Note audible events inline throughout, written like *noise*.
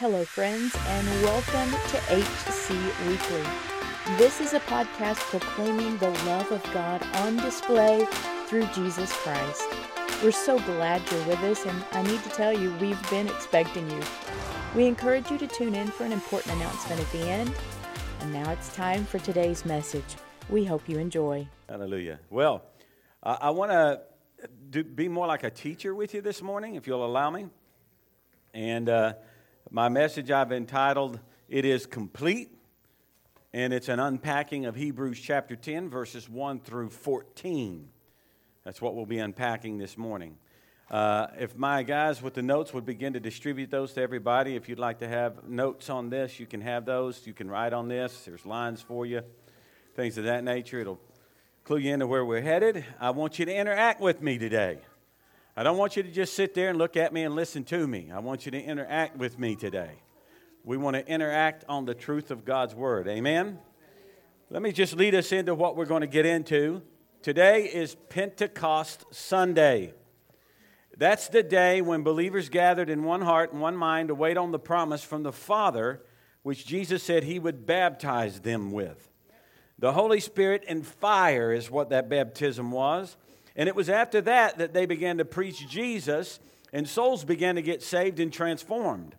Hello, friends, and welcome to HC Weekly. This is a podcast proclaiming the love of God on display through Jesus Christ. We're so glad you're with us, and I need to tell you, we've been expecting you. We encourage you to tune in for an important announcement at the end. And now it's time for today's message. We hope you enjoy. Hallelujah. Well, I want to be more like a teacher with you this morning, if you'll allow me. And uh, my message I've entitled, It is Complete, and it's an unpacking of Hebrews chapter 10, verses 1 through 14. That's what we'll be unpacking this morning. Uh, if my guys with the notes would begin to distribute those to everybody, if you'd like to have notes on this, you can have those. You can write on this. There's lines for you, things of that nature. It'll clue you into where we're headed. I want you to interact with me today. I don't want you to just sit there and look at me and listen to me. I want you to interact with me today. We want to interact on the truth of God's Word. Amen? Let me just lead us into what we're going to get into. Today is Pentecost Sunday. That's the day when believers gathered in one heart and one mind to wait on the promise from the Father, which Jesus said he would baptize them with. The Holy Spirit and fire is what that baptism was. And it was after that that they began to preach Jesus and souls began to get saved and transformed.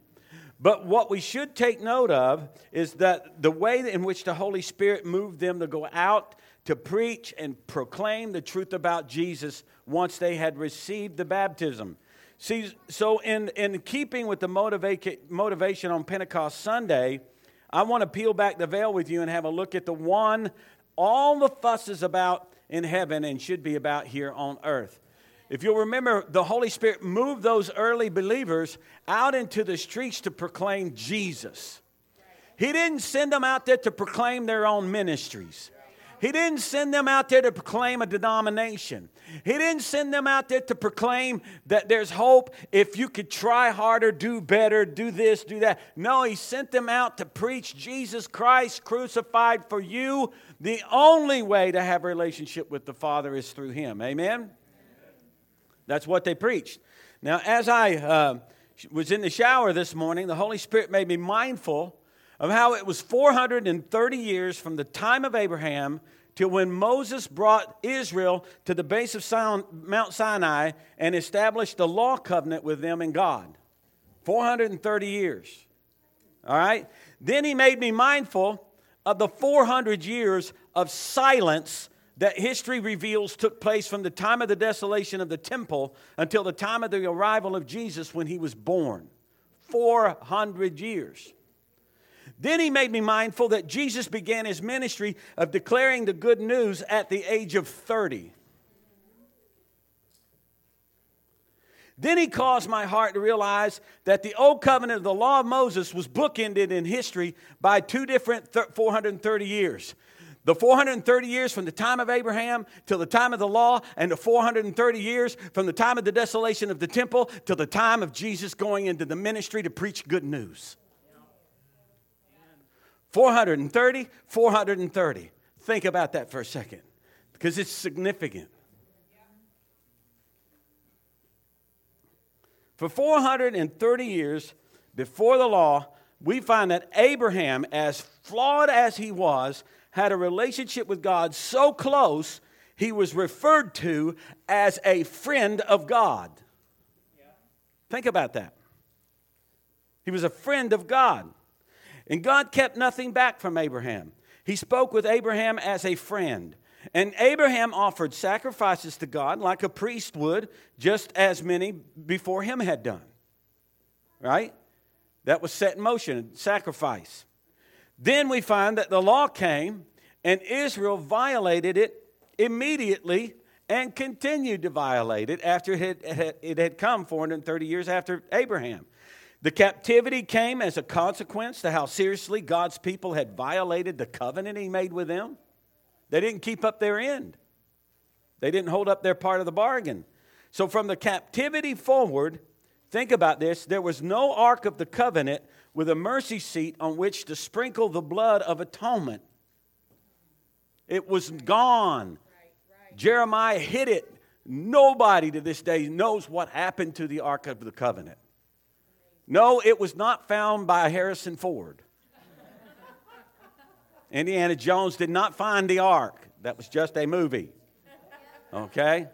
But what we should take note of is that the way in which the Holy Spirit moved them to go out to preach and proclaim the truth about Jesus once they had received the baptism. See, so in, in keeping with the motiva- motivation on Pentecost Sunday, I want to peel back the veil with you and have a look at the one all the fuss is about in heaven and should be about here on earth. If you'll remember, the Holy Spirit moved those early believers out into the streets to proclaim Jesus. He didn't send them out there to proclaim their own ministries. He didn't send them out there to proclaim a denomination. He didn't send them out there to proclaim that there's hope if you could try harder, do better, do this, do that. No, He sent them out to preach Jesus Christ crucified for you. The only way to have a relationship with the Father is through Him. Amen? That's what they preached. Now, as I uh, was in the shower this morning, the Holy Spirit made me mindful of how it was 430 years from the time of Abraham till when Moses brought Israel to the base of Mount Sinai and established the law covenant with them and God. 430 years. All right? Then he made me mindful of the 400 years of silence that history reveals took place from the time of the desolation of the temple until the time of the arrival of Jesus when he was born. 400 years. Then he made me mindful that Jesus began his ministry of declaring the good news at the age of 30. Then he caused my heart to realize that the old covenant of the law of Moses was bookended in history by two different 430 years. The 430 years from the time of Abraham till the time of the law, and the 430 years from the time of the desolation of the temple till the time of Jesus going into the ministry to preach good news. 430, 430. Think about that for a second because it's significant. For 430 years before the law, we find that Abraham, as flawed as he was, had a relationship with God so close, he was referred to as a friend of God. Think about that. He was a friend of God. And God kept nothing back from Abraham. He spoke with Abraham as a friend. And Abraham offered sacrifices to God like a priest would, just as many before him had done. Right? That was set in motion, sacrifice. Then we find that the law came and Israel violated it immediately and continued to violate it after it had, come 430 years after Abraham. The captivity came as a consequence to how seriously God's people had violated the covenant He made with them. They didn't keep up their end, they didn't hold up their part of the bargain. So, from the captivity forward, think about this there was no ark of the covenant with a mercy seat on which to sprinkle the blood of atonement. It was gone. Jeremiah hid it. Nobody to this day knows what happened to the Ark of the Covenant. No, it was not found by Harrison Ford. Indiana Jones did not find the ark. That was just a movie. Okay?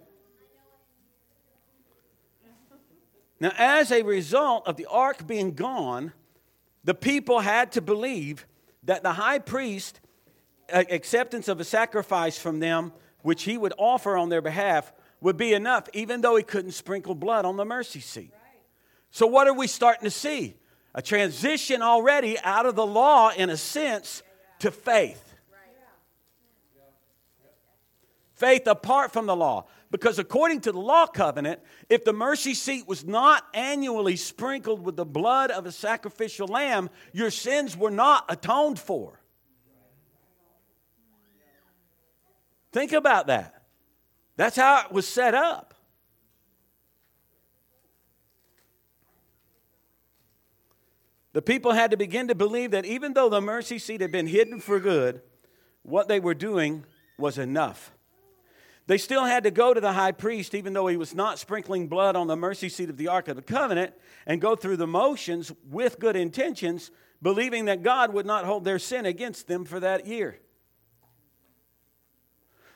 Now, as a result of the ark being gone, the people had to believe that the high priest uh, acceptance of a sacrifice from them which he would offer on their behalf would be enough even though he couldn't sprinkle blood on the mercy seat so what are we starting to see a transition already out of the law in a sense to faith faith apart from the law because according to the law covenant, if the mercy seat was not annually sprinkled with the blood of a sacrificial lamb, your sins were not atoned for. Think about that. That's how it was set up. The people had to begin to believe that even though the mercy seat had been hidden for good, what they were doing was enough. They still had to go to the high priest, even though he was not sprinkling blood on the mercy seat of the Ark of the Covenant, and go through the motions with good intentions, believing that God would not hold their sin against them for that year.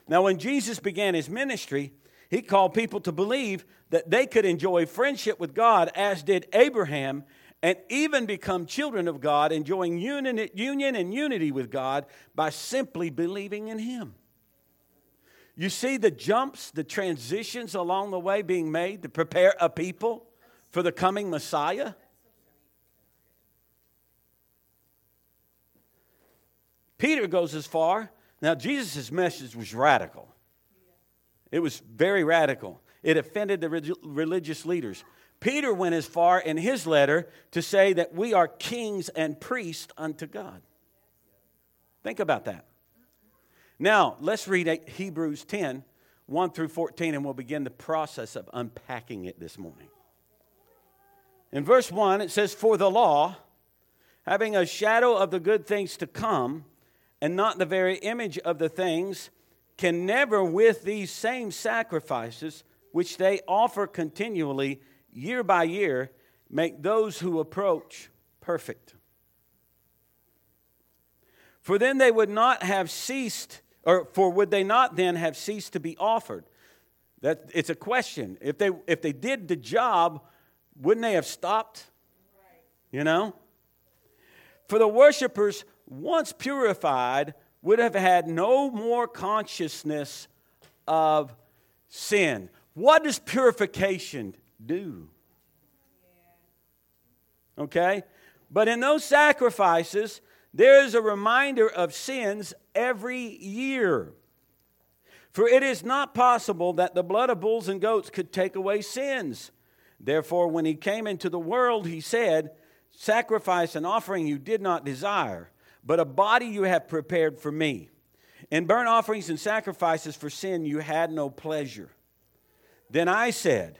Now, when Jesus began his ministry, he called people to believe that they could enjoy friendship with God, as did Abraham, and even become children of God, enjoying union, and unity with God by simply believing in him. You see the jumps, the transitions along the way being made to prepare a people for the coming Messiah? Peter goes as far. Now, Jesus' message was radical. It was very radical. It offended the religious leaders. Peter went as far in his letter to say that we are kings and priests unto God. Think about that. Now, let's read Hebrews 10 1 through 14, and we'll begin the process of unpacking it this morning. In verse 1, it says, For the law, having a shadow of the good things to come, and not the very image of the things, can never, with these same sacrifices, which they offer continually, year by year, make those who approach perfect. For then they would not have ceased or for would they not then have ceased to be offered? That it's a question. If they if they did the job, wouldn't they have stopped? You know? For the worshipers, once purified, would have had no more consciousness of sin. What does purification do? Okay? But in those sacrifices, there is a reminder of sins every year. For it is not possible that the blood of bulls and goats could take away sins. Therefore, when he came into the world, he said, Sacrifice and offering you did not desire, but a body you have prepared for me. In burnt offerings and sacrifices for sin you had no pleasure. Then I said,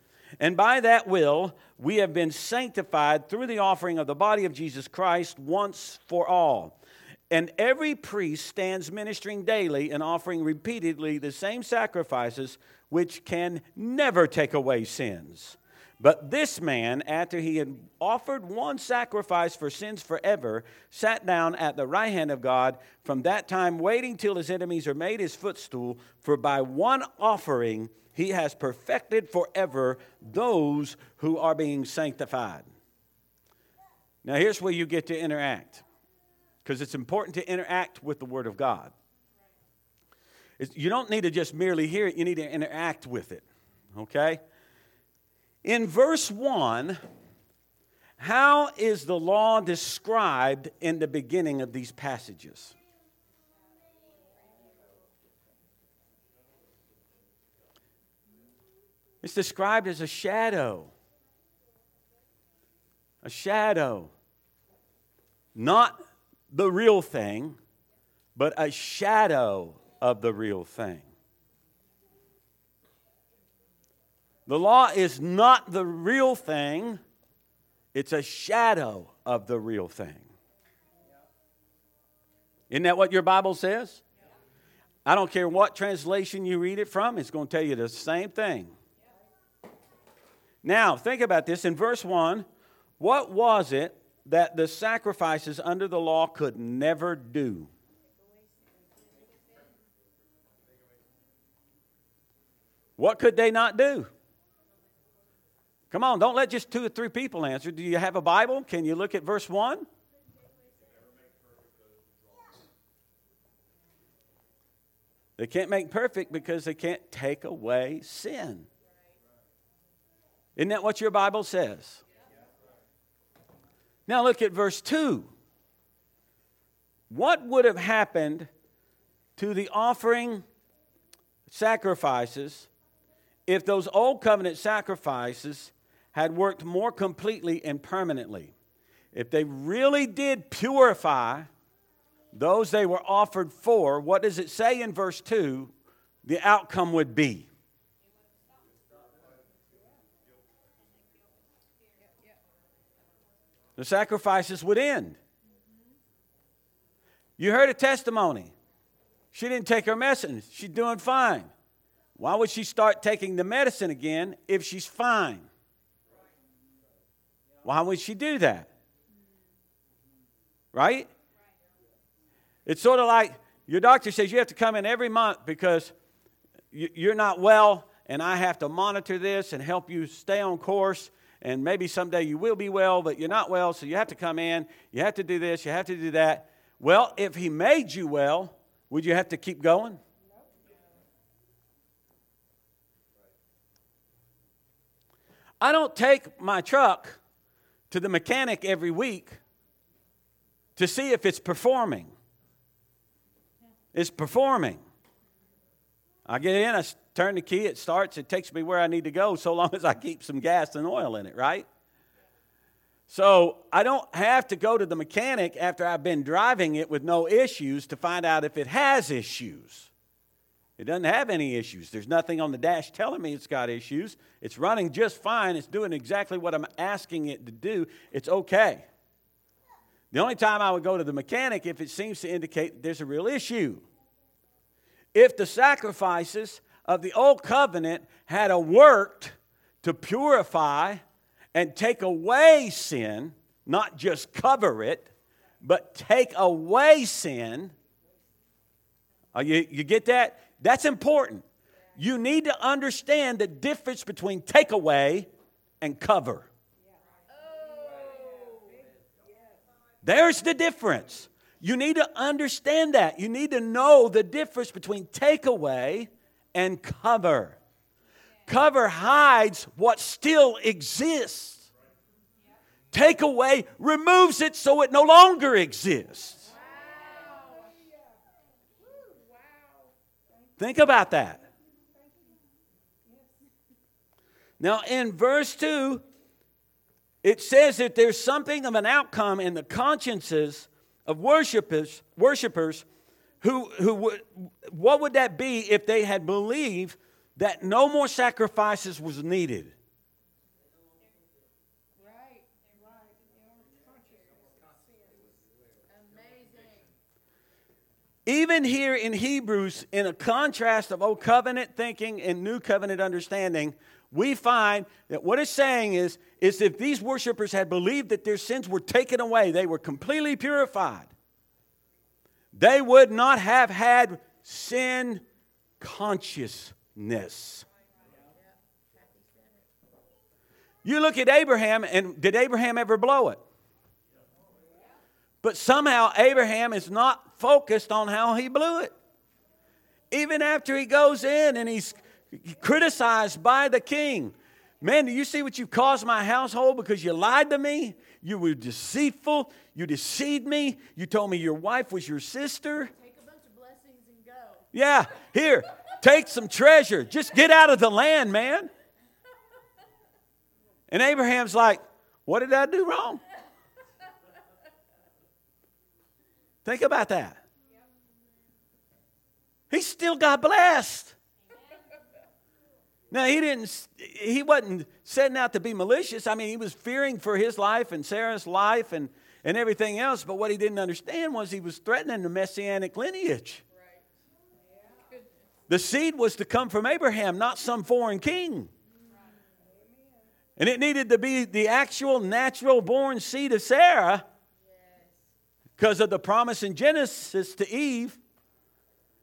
And by that will, we have been sanctified through the offering of the body of Jesus Christ once for all. And every priest stands ministering daily and offering repeatedly the same sacrifices which can never take away sins. But this man, after he had offered one sacrifice for sins forever, sat down at the right hand of God, from that time waiting till his enemies are made his footstool. For by one offering he has perfected forever those who are being sanctified. Now, here's where you get to interact, because it's important to interact with the Word of God. You don't need to just merely hear it, you need to interact with it. Okay? In verse 1, how is the law described in the beginning of these passages? It's described as a shadow. A shadow. Not the real thing, but a shadow of the real thing. The law is not the real thing, it's a shadow of the real thing. Isn't that what your Bible says? I don't care what translation you read it from, it's going to tell you the same thing. Now, think about this. In verse 1, what was it that the sacrifices under the law could never do? What could they not do? Come on, don't let just two or three people answer. Do you have a Bible? Can you look at verse 1? They can't make perfect because they can't take away sin. Isn't that what your Bible says? Now look at verse 2. What would have happened to the offering sacrifices if those old covenant sacrifices had worked more completely and permanently? If they really did purify those they were offered for, what does it say in verse 2 the outcome would be? The sacrifices would end. You heard a testimony. She didn't take her medicine. She's doing fine. Why would she start taking the medicine again if she's fine? Why would she do that? Right? It's sort of like your doctor says you have to come in every month because you're not well, and I have to monitor this and help you stay on course. And maybe someday you will be well, but you're not well, so you have to come in. You have to do this, you have to do that. Well, if he made you well, would you have to keep going? I don't take my truck to the mechanic every week to see if it's performing. It's performing. I get in, I turn the key, it starts, it takes me where I need to go so long *laughs* as I keep some gas and oil in it, right? So I don't have to go to the mechanic after I've been driving it with no issues to find out if it has issues. It doesn't have any issues. There's nothing on the dash telling me it's got issues. It's running just fine. It's doing exactly what I'm asking it to do. It's okay. The only time I would go to the mechanic if it seems to indicate there's a real issue. If the sacrifices of the old covenant had a worked to purify and take away sin, not just cover it, but take away sin. Uh, you, you get that? That's important. You need to understand the difference between take away and cover. There's the difference. You need to understand that. You need to know the difference between takeaway and cover. Cover hides what still exists. Takeaway removes it so it no longer exists. Think about that. Now, in verse 2, it says that there's something of an outcome in the consciences of worshipers, worshipers who, who would, what would that be if they had believed that no more sacrifices was needed? Even here in Hebrews, in a contrast of old covenant thinking and new covenant understanding, we find that what it's saying is, is if these worshipers had believed that their sins were taken away, they were completely purified, they would not have had sin consciousness. You look at Abraham, and did Abraham ever blow it? But somehow Abraham is not focused on how he blew it. Even after he goes in and he's criticized by the king. Man, do you see what you caused my household because you lied to me? You were deceitful. You deceived me. You told me your wife was your sister. Take a bunch of blessings and go. Yeah, here, take some treasure. Just get out of the land, man. And Abraham's like, What did I do wrong? Think about that. he still got blessed. Now he didn't he wasn't setting out to be malicious. I mean, he was fearing for his life and Sarah's life and, and everything else, but what he didn't understand was he was threatening the messianic lineage. The seed was to come from Abraham, not some foreign king. And it needed to be the actual natural born seed of Sarah because of the promise in Genesis to Eve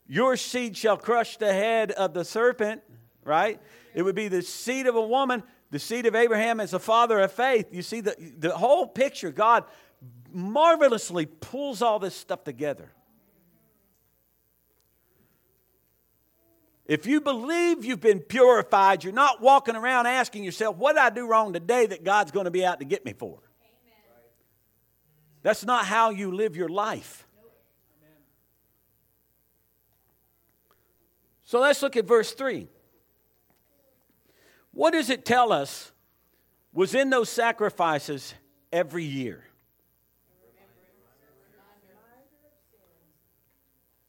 your seed shall crush the head of the serpent, right? It would be the seed of a woman, the seed of Abraham as the father of faith. You see, the, the whole picture, God marvelously pulls all this stuff together. If you believe you've been purified, you're not walking around asking yourself, what did I do wrong today that God's going to be out to get me for? That's not how you live your life. So let's look at verse 3. What does it tell us was in those sacrifices every year?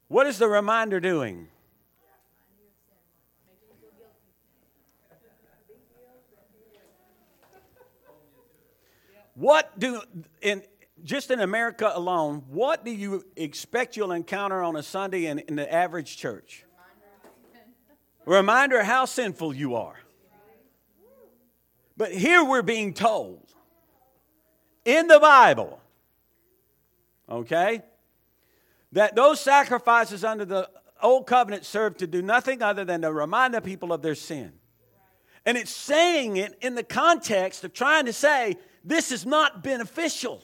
What is the reminder doing? What do, in, just in America alone, what do you expect you'll encounter on a Sunday in, in the average church? Reminder how sinful you are. But here we're being told in the Bible, okay, that those sacrifices under the old covenant served to do nothing other than to remind the people of their sin. And it's saying it in the context of trying to say this is not beneficial.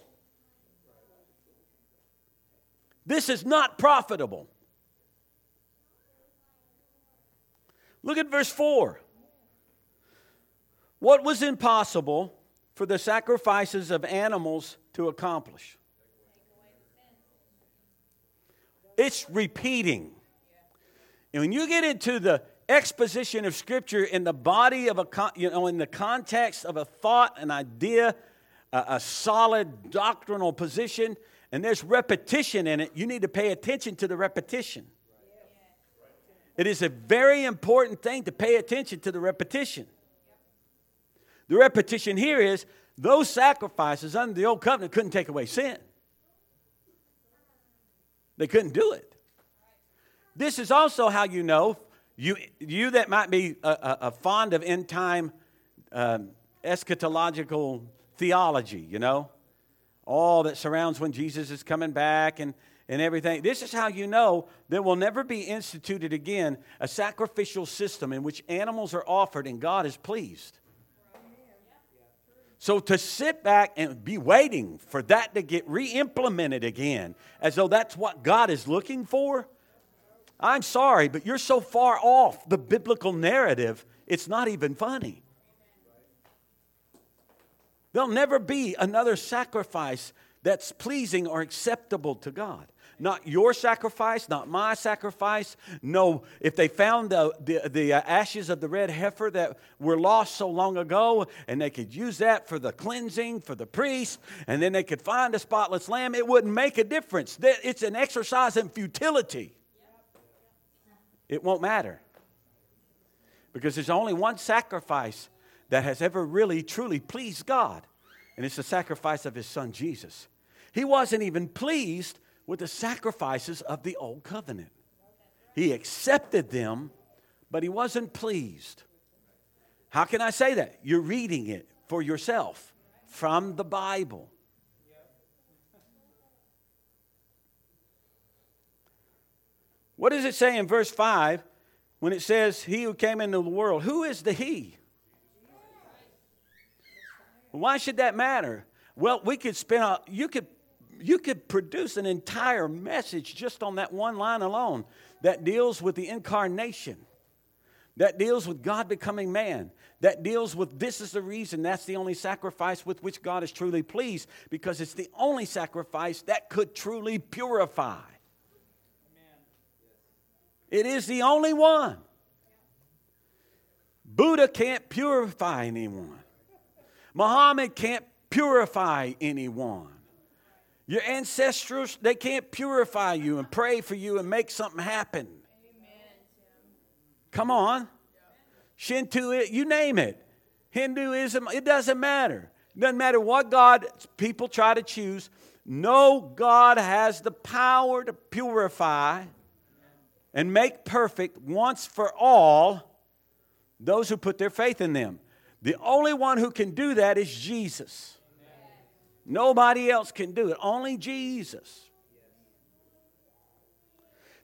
This is not profitable. Look at verse 4. What was impossible for the sacrifices of animals to accomplish? It's repeating. And when you get into the exposition of Scripture in the body of a, you know, in the context of a thought, an idea, a, a solid doctrinal position, and there's repetition in it, you need to pay attention to the repetition. It is a very important thing to pay attention to the repetition. The repetition here is those sacrifices under the old covenant couldn't take away sin. They couldn't do it. This is also how you know you, you that might be a, a, a fond of end time um, eschatological theology, you know, all that surrounds when Jesus is coming back and, and everything. This is how you know there will never be instituted again a sacrificial system in which animals are offered and God is pleased. So to sit back and be waiting for that to get re implemented again, as though that's what God is looking for, I'm sorry, but you're so far off the biblical narrative, it's not even funny. There'll never be another sacrifice that's pleasing or acceptable to God. Not your sacrifice, not my sacrifice. No, if they found the, the, the, uh, ashes of the red heifer that were lost so long ago and they could use that for the cleansing for the priest, and then they could find a spotless lamb, it wouldn't make a difference. It's an exercise in futility it won't matter. Because there's only one sacrifice that has ever really, truly pleased God, and it's the sacrifice of His Son Jesus. He wasn't even pleased with the sacrifices of the Old Covenant. He accepted them, but He wasn't pleased. How can I say that? You're reading it for yourself from the Bible. What does it say in verse 5 when it says, He who came into the world? Who is the He? Why should that matter? Well, we could spend a, you could you could produce an entire message just on that one line alone that deals with the incarnation, that deals with God becoming man, that deals with this is the reason that's the only sacrifice with which God is truly pleased because it's the only sacrifice that could truly purify. It is the only one. Buddha can't purify anyone. Muhammad can't purify anyone. Your ancestors, they can't purify you and pray for you and make something happen. Come on. Shinto, you name it. Hinduism, it doesn't matter. It doesn't matter what God people try to choose. No God has the power to purify and make perfect once for all those who put their faith in them. The only one who can do that is Jesus. Nobody else can do it, only Jesus.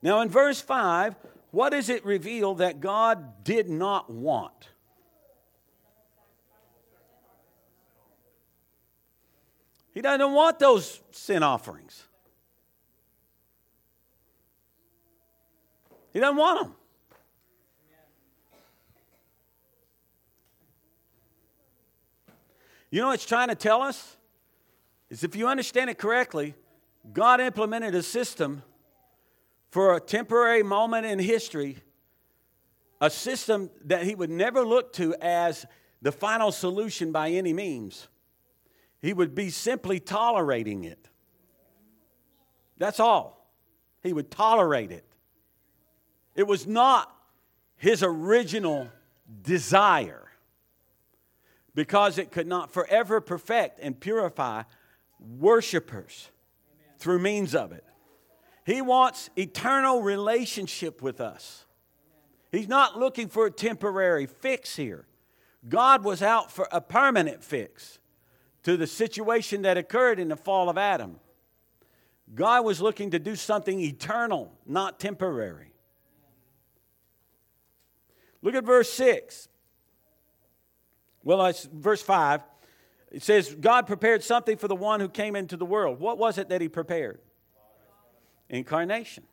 Now, in verse 5, what does it reveal that God did not want? He doesn't want those sin offerings. He doesn't want them. You know what it's trying to tell us? Is if you understand it correctly, God implemented a system for a temporary moment in history, a system that He would never look to as the final solution by any means. He would be simply tolerating it. That's all. He would tolerate it. It was not his original desire because it could not forever perfect and purify worshipers through means of it. He wants eternal relationship with us. He's not looking for a temporary fix here. God was out for a permanent fix to the situation that occurred in the fall of Adam. God was looking to do something eternal, not temporary. Look at verse 6. Well, uh, it's verse 5. It says, God prepared something for the one who came into the world. What was it that he prepared? Incarnation.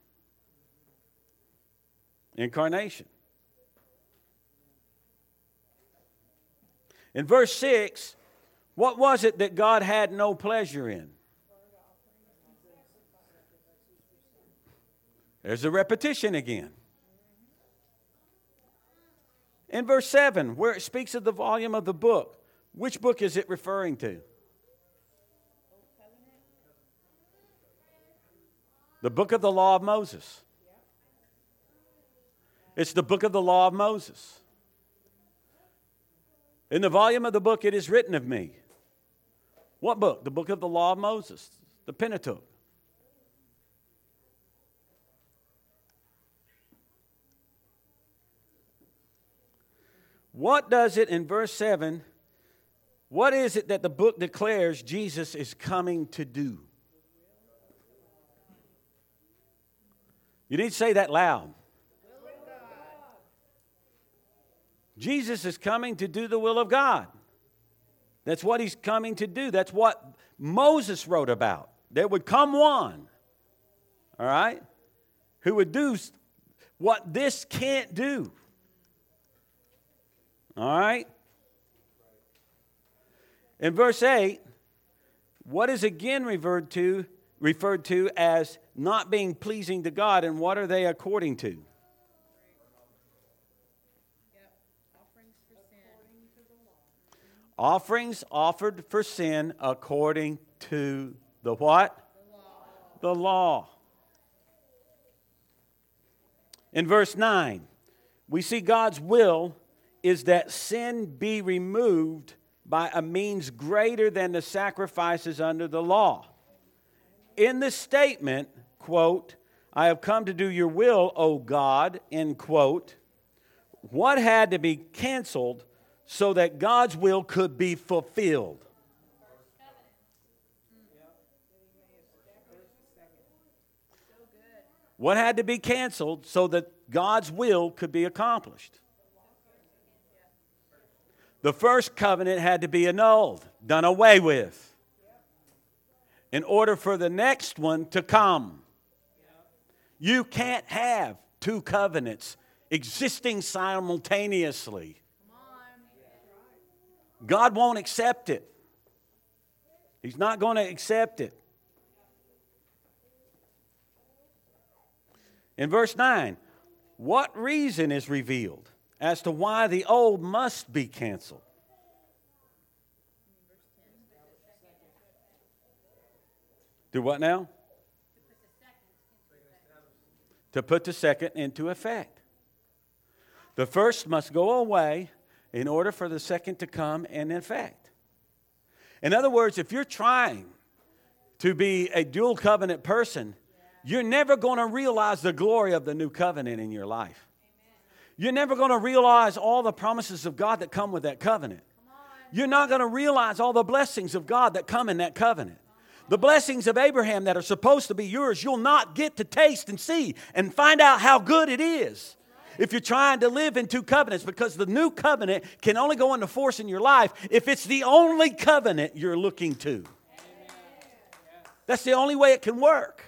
Incarnation. In verse 6, what was it that God had no pleasure in? There's a repetition again. In verse 7, where it speaks of the volume of the book, which book is it referring to? The book of the law of Moses. It's the book of the law of Moses. In the volume of the book, it is written of me. What book? The book of the law of Moses, the Pentateuch. What does it in verse 7? What is it that the book declares Jesus is coming to do? You need to say that loud. Jesus is coming to do the will of God. That's what he's coming to do. That's what Moses wrote about. There would come one, all right, who would do what this can't do. All right? In verse 8, what is again referred to referred to as not being pleasing to God and what are they according to? Offerings offered for sin according to the what? The law. the law. In verse 9, we see God's will is that sin be removed by a means greater than the sacrifices under the law. In the statement, quote, I have come to do your will, O God, end quote, what had to be canceled so that God's will could be fulfilled? What had to be canceled so that God's will could be accomplished? The first covenant had to be annulled, done away with, in order for the next one to come. You can't have two covenants existing simultaneously. God won't accept it. He's not going to accept it. In verse 9, what reason is revealed as to why the old must be canceled? Do what now? To put the second into effect. The first must go away in order for the second to come in effect. In other words, if you're trying to be a dual covenant person, you're never going to realize the glory of the new covenant in your life. You're never going to realize all the promises of God that come with that covenant. You're not going to realize all the blessings of God that come in that covenant. The blessings of Abraham that are supposed to be yours, you'll not get to taste and see and find out how good it is if you're trying to live in two covenants because the new covenant can only go into force in your life if it's the only covenant you're looking to. That's the only way it can work.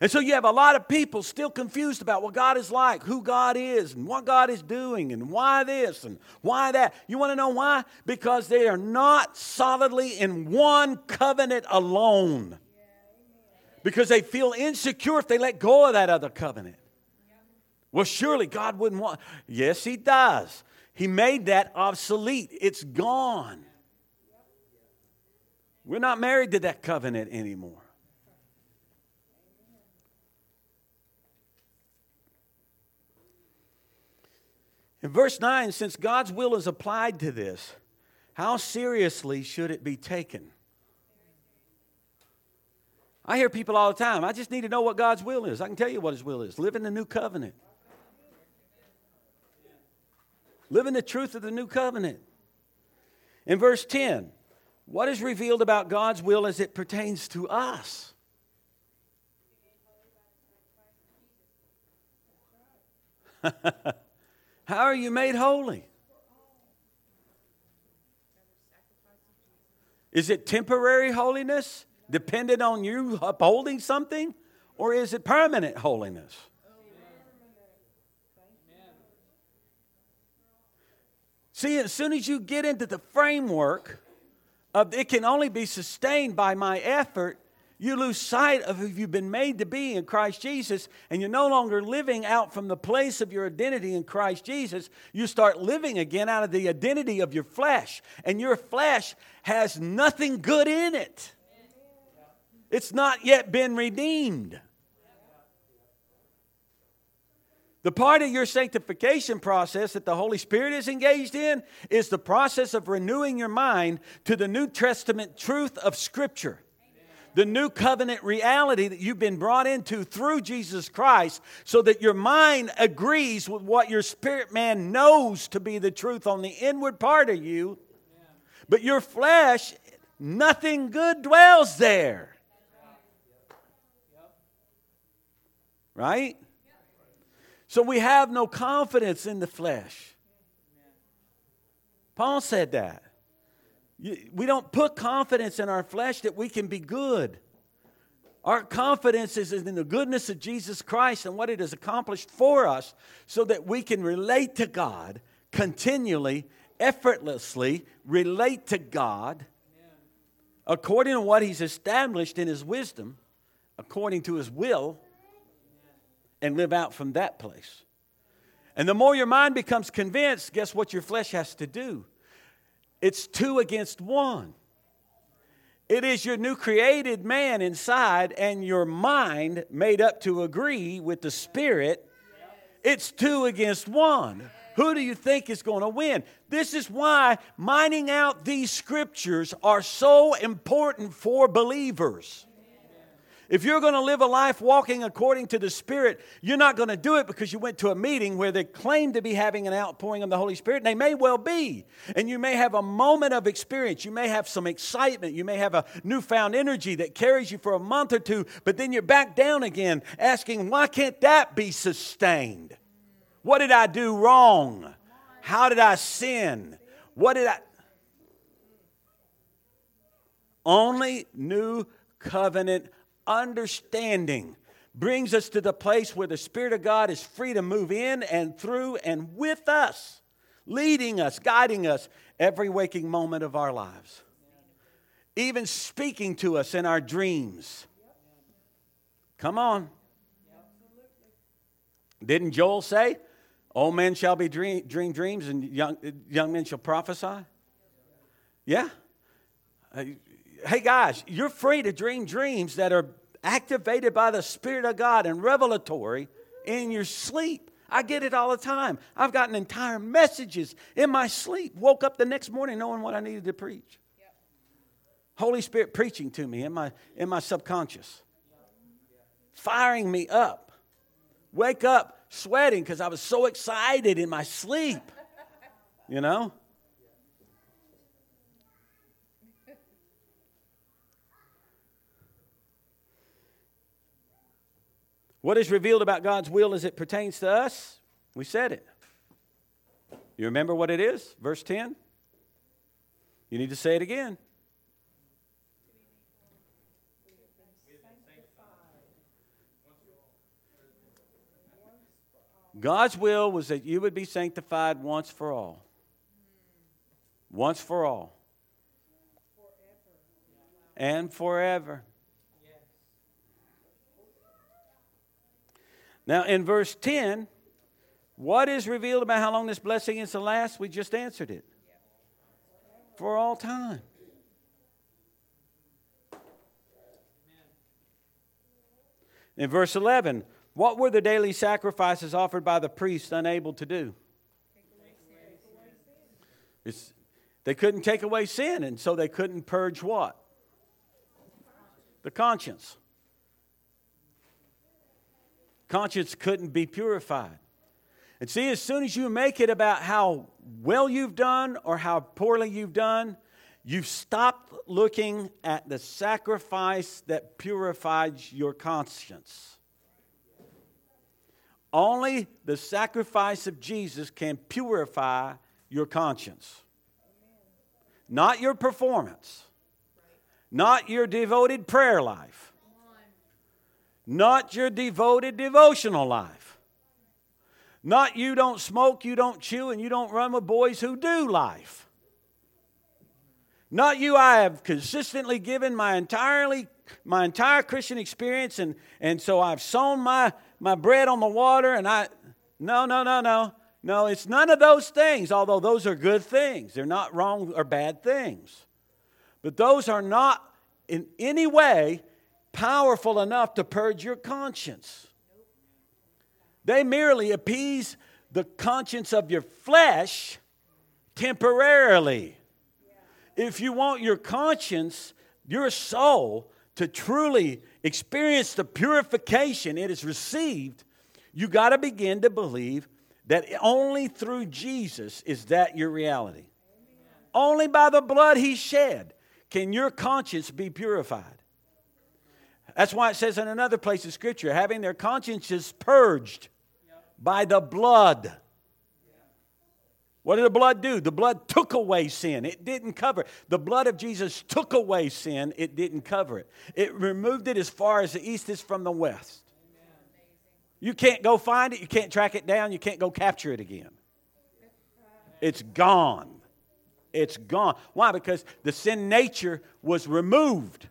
And so you have a lot of people still confused about what God is like, who God is, and what God is doing, and why this and why that. You want to know why? Because they are not solidly in one covenant alone. Because they feel insecure if they let go of that other covenant. Well, surely God wouldn't want. Yes, He does. He made that obsolete, it's gone. We're not married to that covenant anymore. In verse 9, since God's will is applied to this, how seriously should it be taken? I hear people all the time, I just need to know what God's will is. I can tell you what His will is. Live in the new covenant. Live in the truth of the new covenant. In verse 10, what is revealed about God's will as it pertains to us? *laughs* How are you made holy? Is it temporary holiness dependent on you upholding something? Or is it permanent holiness? See, as soon as you get into the framework of it can only be sustained by my effort, you lose sight of who you've been made to be in Christ Jesus, and you're no longer living out from the place of your identity in Christ Jesus. You start living again out of the identity of your flesh, and your flesh has nothing good in it. It's not yet been redeemed. The part of your sanctification process that the Holy Spirit is engaged in is the process of renewing your mind to the New Testament truth of Scripture the new covenant reality that you've been brought into through Jesus Christ so that your mind agrees with what your spirit man knows to be the truth on the inward part of you. But your flesh, nothing good dwells there. Right? So we have no confidence in the flesh. Paul said that. We don't put confidence in our flesh that we can be good. Our confidence is in the goodness of Jesus Christ and what it has accomplished for us so that we can relate to God continually, effortlessly, relate to God according to what He's established in His wisdom, according to His will, and live out from that place. And the more your mind becomes convinced, guess what your flesh has to do? It's two against one. It is your new created man inside and your mind made up to agree with the Spirit. It's two against one. Who do you think is going to win? This is why mining out these scriptures are so important for believers. If you're going to live a life walking according to the Spirit, you're not going to do it because you went to a meeting where they claim to be having an outpouring of the Holy Spirit, and they may well be. And you may have a moment of experience. You may have some excitement. You may have a newfound energy that carries you for a month or two, but then you're back down again asking, why can't that be sustained? What did I do wrong? How did I sin? What did I. Only new covenant understanding brings us to the place where the Spirit of God is free to move in and through and with us, leading us, guiding us every waking moment of our lives, even speaking to us in our dreams. Come on. Didn't Joel say, Old men shall be dream, dream dreams and young, young men shall prophesy? Yeah. Hey guys, you're free to dream dreams that are activated by the Spirit of God and revelatory in your sleep. I get it all the time. I've gotten entire messages in my sleep. Woke up the next morning knowing what I needed to preach. Holy Spirit preaching to me in my, in my subconscious, firing me up. Wake up sweating because I was so excited in my sleep. You know? What is revealed about God's will as it pertains to us? We said it. You remember what it is? Verse 10? You need to say it again. God's will was that you would be sanctified once for all. Once for all. And forever. Now, in verse 10, what is revealed about how long this blessing is to last? We just answered it. For all time. In verse 11, what were the daily sacrifices offered by the priests unable to do? It's, they couldn't take away sin, and so they couldn't purge what? The conscience. Conscience couldn't be purified. And see, as soon as you make it about how well you've done or how poorly you've done, you've stopped looking at the sacrifice that purifies your conscience. Only the sacrifice of Jesus can purify your conscience. Not your performance, not your devoted prayer life not your devoted devotional life. Not you don't smoke, you don't chew, and you don't run with boys who do life. Not you, I have consistently given my entirely my entire Christian experience, and, and so I've sown my, my bread on the water, and I no, no, no, no. No, it's none of those things, although those are good things. They're not wrong or bad things. But those are not in any way powerful enough to purge your conscience. They merely appease the conscience of your flesh temporarily. If you want your conscience, your soul, to truly experience the purification it has received, you got to begin to believe that only through Jesus is that your reality. Only by the blood he shed can your conscience be purified. That's why it says in another place in Scripture, having their consciences purged by the blood. What did the blood do? The blood took away sin. It didn't cover it. The blood of Jesus took away sin. It didn't cover it. It removed it as far as the east is from the west. You can't go find it. You can't track it down. You can't go capture it again. It's gone. It's gone. Why? Because the sin nature was removed.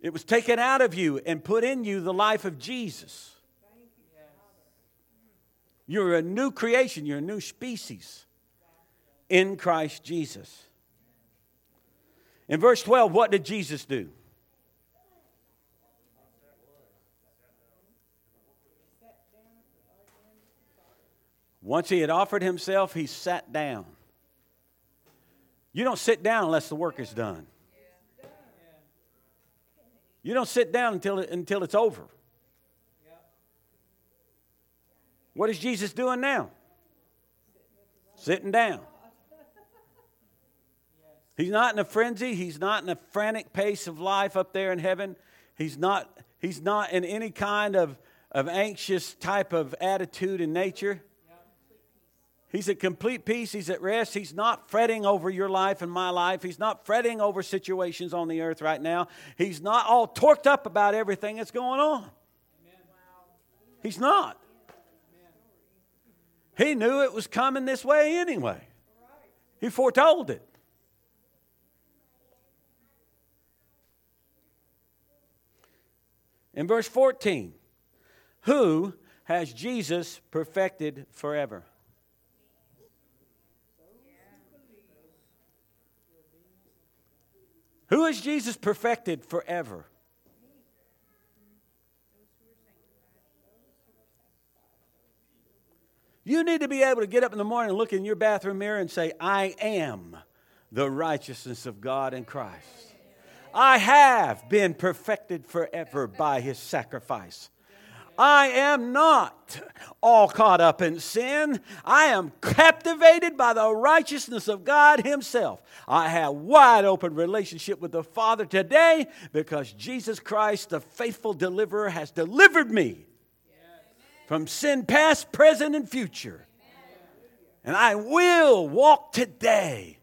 It was taken out of you and put in you the life of Jesus. You're a new creation, you're a new species in Christ Jesus. In verse 12, what did Jesus do? Once he had offered himself, he sat down. You don't sit down unless the work is done. You don't sit down until, until it's over. What is Jesus doing now? Sitting down. He's not in a frenzy. He's not in a frantic pace of life up there in heaven. He's not, he's not in any kind of, of anxious type of attitude and nature. He's at complete peace. He's at rest. He's not fretting over your life and my life. He's not fretting over situations on the earth right now. He's not all torqued up about everything that's going on. He's not. He knew it was coming this way anyway. He foretold it. In verse 14, who has Jesus perfected forever? Who has Jesus perfected forever? You need to be able to get up in the morning look in your bathroom mirror and say, I am the righteousness of God in Christ. I have been perfected forever by his sacrifice. I am not all caught up in sin. I am captivated by the righteousness of God Himself. I have wide open relationship with the Father today because Jesus Christ, the faithful deliverer, has delivered me from sin past, present, and future. And I will walk today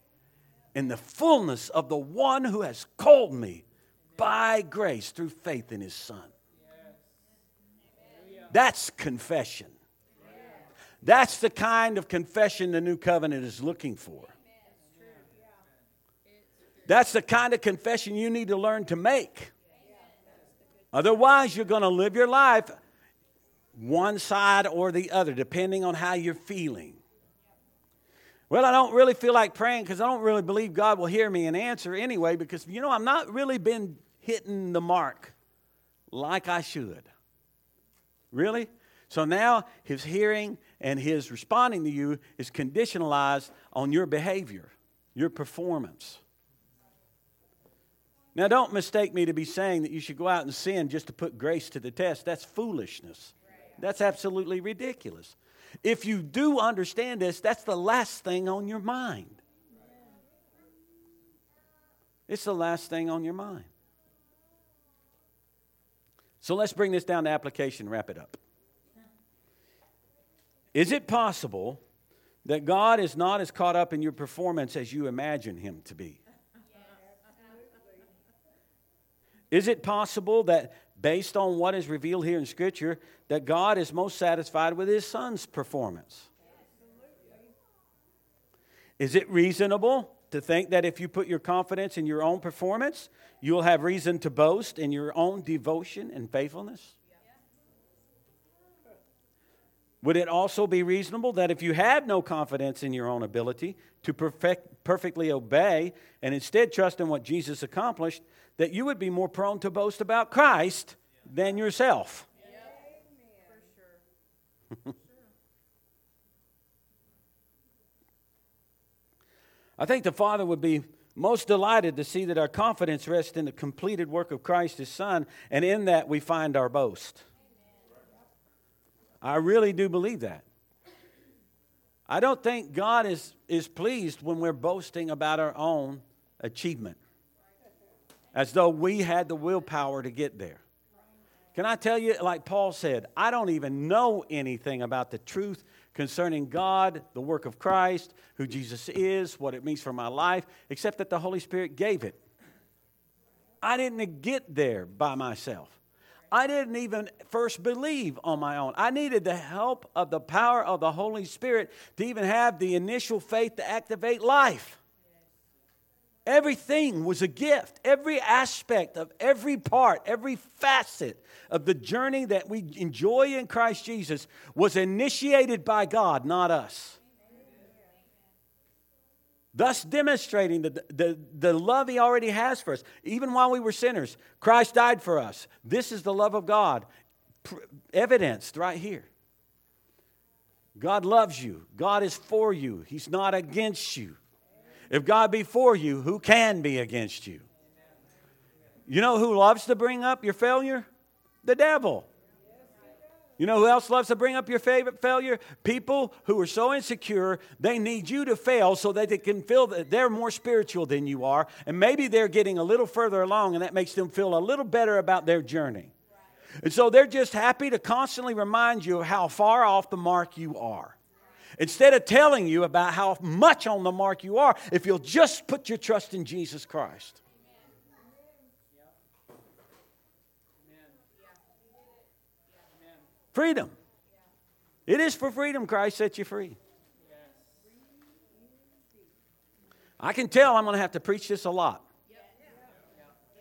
in the fullness of the one who has called me by grace through faith in His Son. That's confession. That's the kind of confession the new covenant is looking for. That's the kind of confession you need to learn to make. Otherwise, you're going to live your life one side or the other, depending on how you're feeling. Well, I don't really feel like praying because I don't really believe God will hear me and answer anyway because, you know, I'm not really been hitting the mark like I should. Really? So now his hearing and his responding to you is conditionalized on your behavior, your performance. Now, don't mistake me to be saying that you should go out and sin just to put grace to the test. That's foolishness. That's absolutely ridiculous. If you do understand this, that's the last thing on your mind. It's the last thing on your mind. So let's bring this down to application, wrap it up. Is it possible that God is not as caught up in your performance as you imagine Him to be? Is it possible that, based on what is revealed here in Scripture, that God is most satisfied with His Son's performance? Is it reasonable to think that if you put your confidence in your own performance, you'll have reason to boast in your own devotion and faithfulness? Would it also be reasonable that if you had no confidence in your own ability to perfect, perfectly obey and instead trust in what Jesus accomplished, that you would be more prone to boast about Christ than yourself? *laughs* I think the Father would be most delighted to see that our confidence rests in the completed work of Christ, His Son, and in that we find our boast. I really do believe that. I don't think God is, is pleased when we're boasting about our own achievement, as though we had the willpower to get there. Can I tell you, like Paul said, I don't even know anything about the truth concerning God, the work of Christ, who Jesus is, what it means for my life, except that the Holy Spirit gave it. I didn't get there by myself. I didn't even first believe on my own. I needed the help of the power of the Holy Spirit to even have the initial faith to activate life. Everything was a gift. Every aspect of every part, every facet of the journey that we enjoy in Christ Jesus was initiated by God, not us. Thus, demonstrating the, the, the love He already has for us. Even while we were sinners, Christ died for us. This is the love of God, evidenced right here. God loves you, God is for you, He's not against you. If God be for you, who can be against you? You know who loves to bring up your failure? The devil. You know who else loves to bring up your favorite failure? People who are so insecure, they need you to fail so that they can feel that they're more spiritual than you are. And maybe they're getting a little further along, and that makes them feel a little better about their journey. And so they're just happy to constantly remind you of how far off the mark you are. Instead of telling you about how much on the mark you are, if you'll just put your trust in Jesus Christ. Freedom. It is for freedom Christ set you free. I can tell I'm going to have to preach this a lot.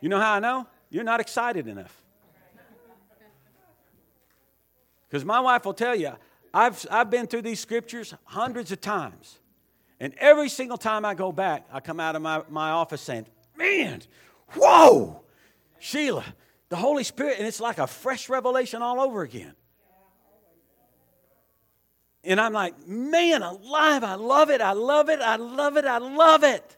You know how I know? You're not excited enough. Because my wife will tell you, I've, I've been through these scriptures hundreds of times. And every single time I go back, I come out of my, my office saying, Man, whoa, Sheila, the Holy Spirit, and it's like a fresh revelation all over again. And I'm like, man, alive, I love it, I love it, I love it, I love it.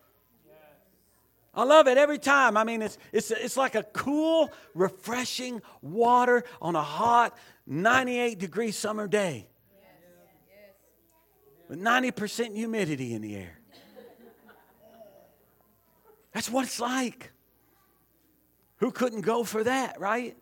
I love it every time. I mean, it's, it's, it's like a cool, refreshing water on a hot 98 degree summer day with 90% humidity in the air. That's what it's like. Who couldn't go for that, right?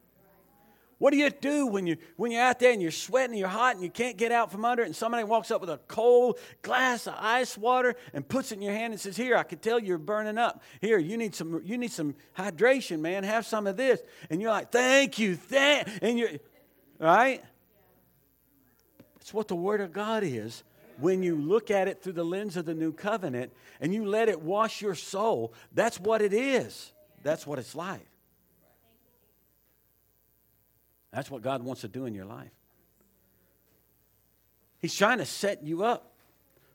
What do you do when, you, when you're out there and you're sweating, and you're hot, and you can't get out from under it, and somebody walks up with a cold glass of ice water and puts it in your hand and says, Here, I can tell you're burning up. Here, you need some, you need some hydration, man. Have some of this. And you're like, Thank you, thank and you're right? It's what the Word of God is when you look at it through the lens of the new covenant and you let it wash your soul. That's what it is. That's what it's like. That's what God wants to do in your life. He's trying to set you up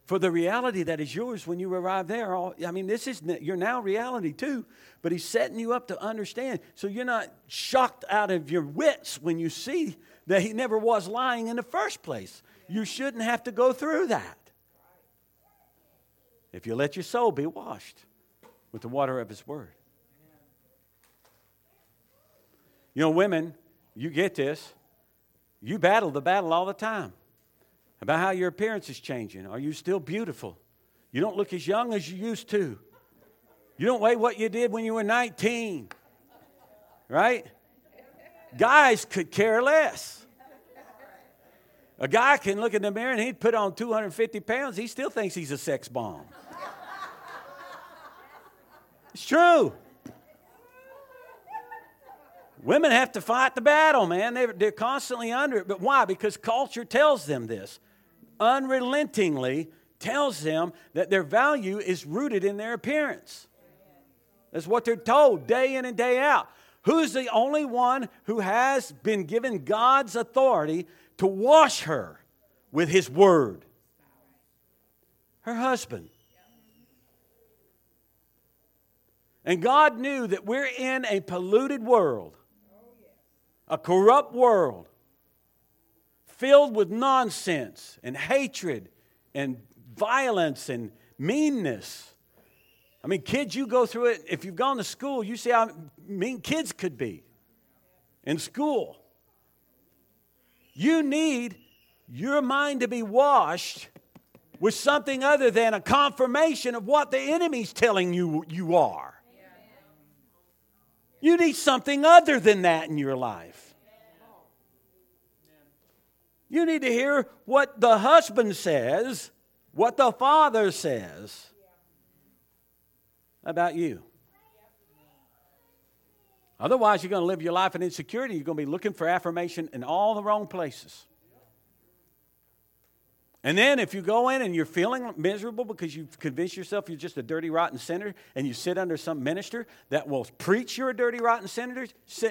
for the reality that is yours when you arrive there. I mean, this is your now reality too, but He's setting you up to understand so you're not shocked out of your wits when you see that He never was lying in the first place. You shouldn't have to go through that. If you let your soul be washed with the water of His Word. You know, women, you get this. You battle the battle all the time about how your appearance is changing. Are you still beautiful? You don't look as young as you used to. You don't weigh what you did when you were 19. Right? Guys could care less. A guy can look in the mirror and he'd put on 250 pounds, he still thinks he's a sex bomb. It's true. Women have to fight the battle, man. They're, they're constantly under it. But why? Because culture tells them this. Unrelentingly tells them that their value is rooted in their appearance. That's what they're told day in and day out. Who's the only one who has been given God's authority to wash her with his word? Her husband. And God knew that we're in a polluted world a corrupt world filled with nonsense and hatred and violence and meanness. I mean, kids, you go through it. If you've gone to school, you see how mean kids could be in school. You need your mind to be washed with something other than a confirmation of what the enemy's telling you you are. You need something other than that in your life. You need to hear what the husband says, what the father says about you. Otherwise, you're going to live your life in insecurity. You're going to be looking for affirmation in all the wrong places. And then if you go in and you're feeling miserable because you've convinced yourself you're just a dirty, rotten sinner, and you sit under some minister that will preach you're a dirty, rotten sinner,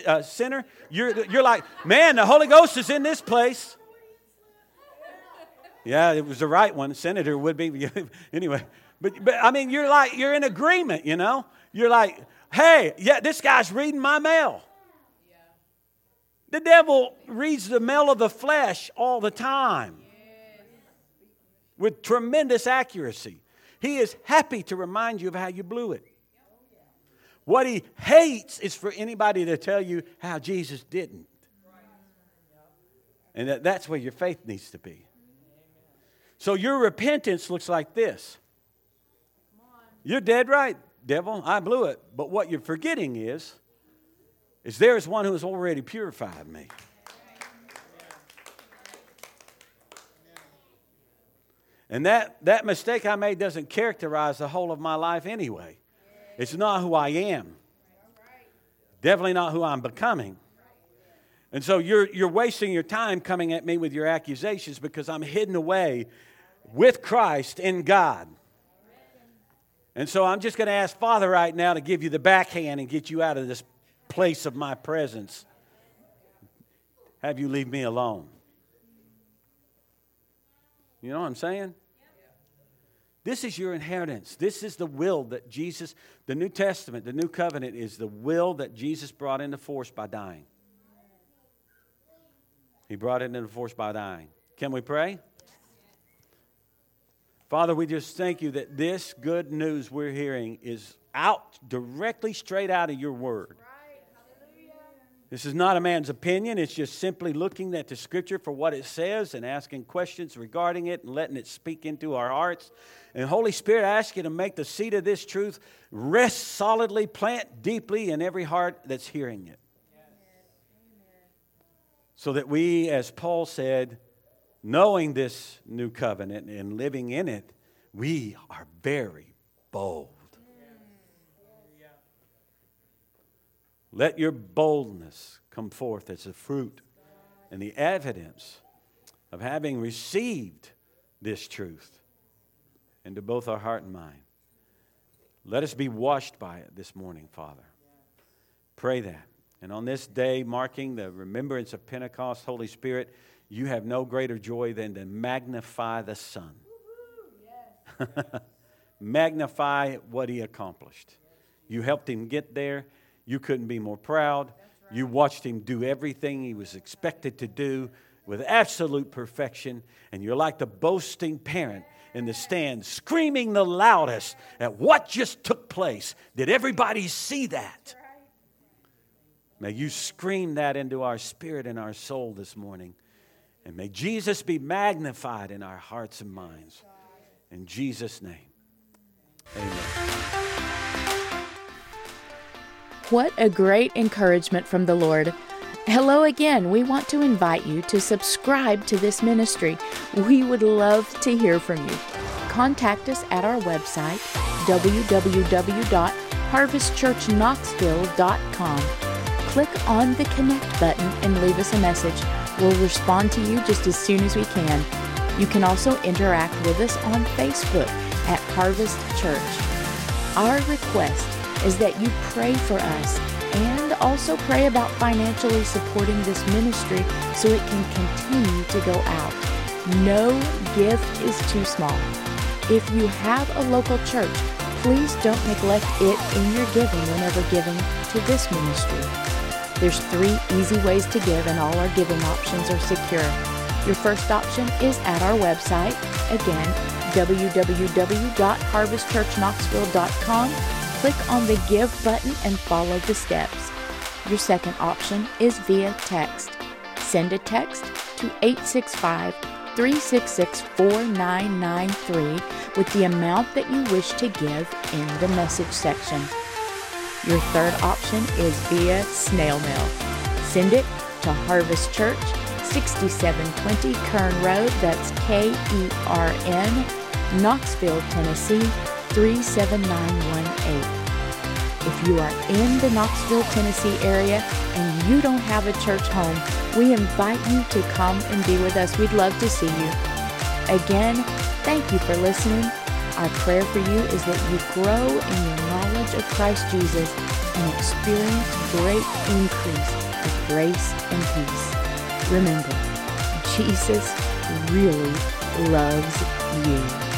uh, sinner you're, you're like, man, the Holy Ghost is in this place. Yeah, it was the right one. Senator would be. *laughs* anyway, but, but I mean, you're like, you're in agreement, you know? You're like, hey, yeah, this guy's reading my mail. The devil reads the mail of the flesh all the time with tremendous accuracy. He is happy to remind you of how you blew it. What he hates is for anybody to tell you how Jesus didn't. And that, that's where your faith needs to be. So your repentance looks like this. You're dead right, devil. I blew it. But what you're forgetting is, is there is one who has already purified me. And that, that mistake I made doesn't characterize the whole of my life anyway. It's not who I am. Definitely not who I'm becoming. And so you're, you're wasting your time coming at me with your accusations because I'm hidden away with Christ in God. And so I'm just going to ask Father right now to give you the backhand and get you out of this place of my presence. Have you leave me alone. You know what I'm saying? This is your inheritance. This is the will that Jesus, the New Testament, the New Covenant is the will that Jesus brought into force by dying. He brought it into force by dying. Can we pray? Father, we just thank you that this good news we're hearing is out directly straight out of your word. This is not a man's opinion. It's just simply looking at the scripture for what it says and asking questions regarding it and letting it speak into our hearts. And Holy Spirit, I ask you to make the seed of this truth rest solidly, plant deeply in every heart that's hearing it. So that we, as Paul said, knowing this new covenant and living in it, we are very bold. Let your boldness come forth as a fruit and the evidence of having received this truth into both our heart and mind. Let us be washed by it this morning, Father. Pray that. And on this day, marking the remembrance of Pentecost, Holy Spirit, you have no greater joy than to magnify the Son. *laughs* magnify what he accomplished. You helped him get there. You couldn't be more proud. You watched him do everything he was expected to do with absolute perfection. And you're like the boasting parent in the stand, screaming the loudest at what just took place. Did everybody see that? May you scream that into our spirit and our soul this morning. And may Jesus be magnified in our hearts and minds. In Jesus' name, amen. What a great encouragement from the Lord. Hello again. We want to invite you to subscribe to this ministry. We would love to hear from you. Contact us at our website, www.harvestchurchknoxville.com. Click on the connect button and leave us a message. We'll respond to you just as soon as we can. You can also interact with us on Facebook at Harvest Church. Our request is that you pray for us and also pray about financially supporting this ministry so it can continue to go out. No gift is too small. If you have a local church, please don't neglect it in your giving whenever giving to this ministry. There's three easy ways to give, and all our giving options are secure. Your first option is at our website, again, www.harvestchurchknoxville.com. Click on the Give button and follow the steps. Your second option is via text. Send a text to 865 366 4993 with the amount that you wish to give in the message section. Your third option is via snail mail. Send it to Harvest Church, 6720 Kern Road, that's K E R N, Knoxville, Tennessee 37918. If you are in the Knoxville, Tennessee area and you don't have a church home, we invite you to come and be with us. We'd love to see you. Again, thank you for listening. Our prayer for you is that you grow in your knowledge of Christ Jesus and experience great increase of grace and peace. Remember, Jesus really loves you.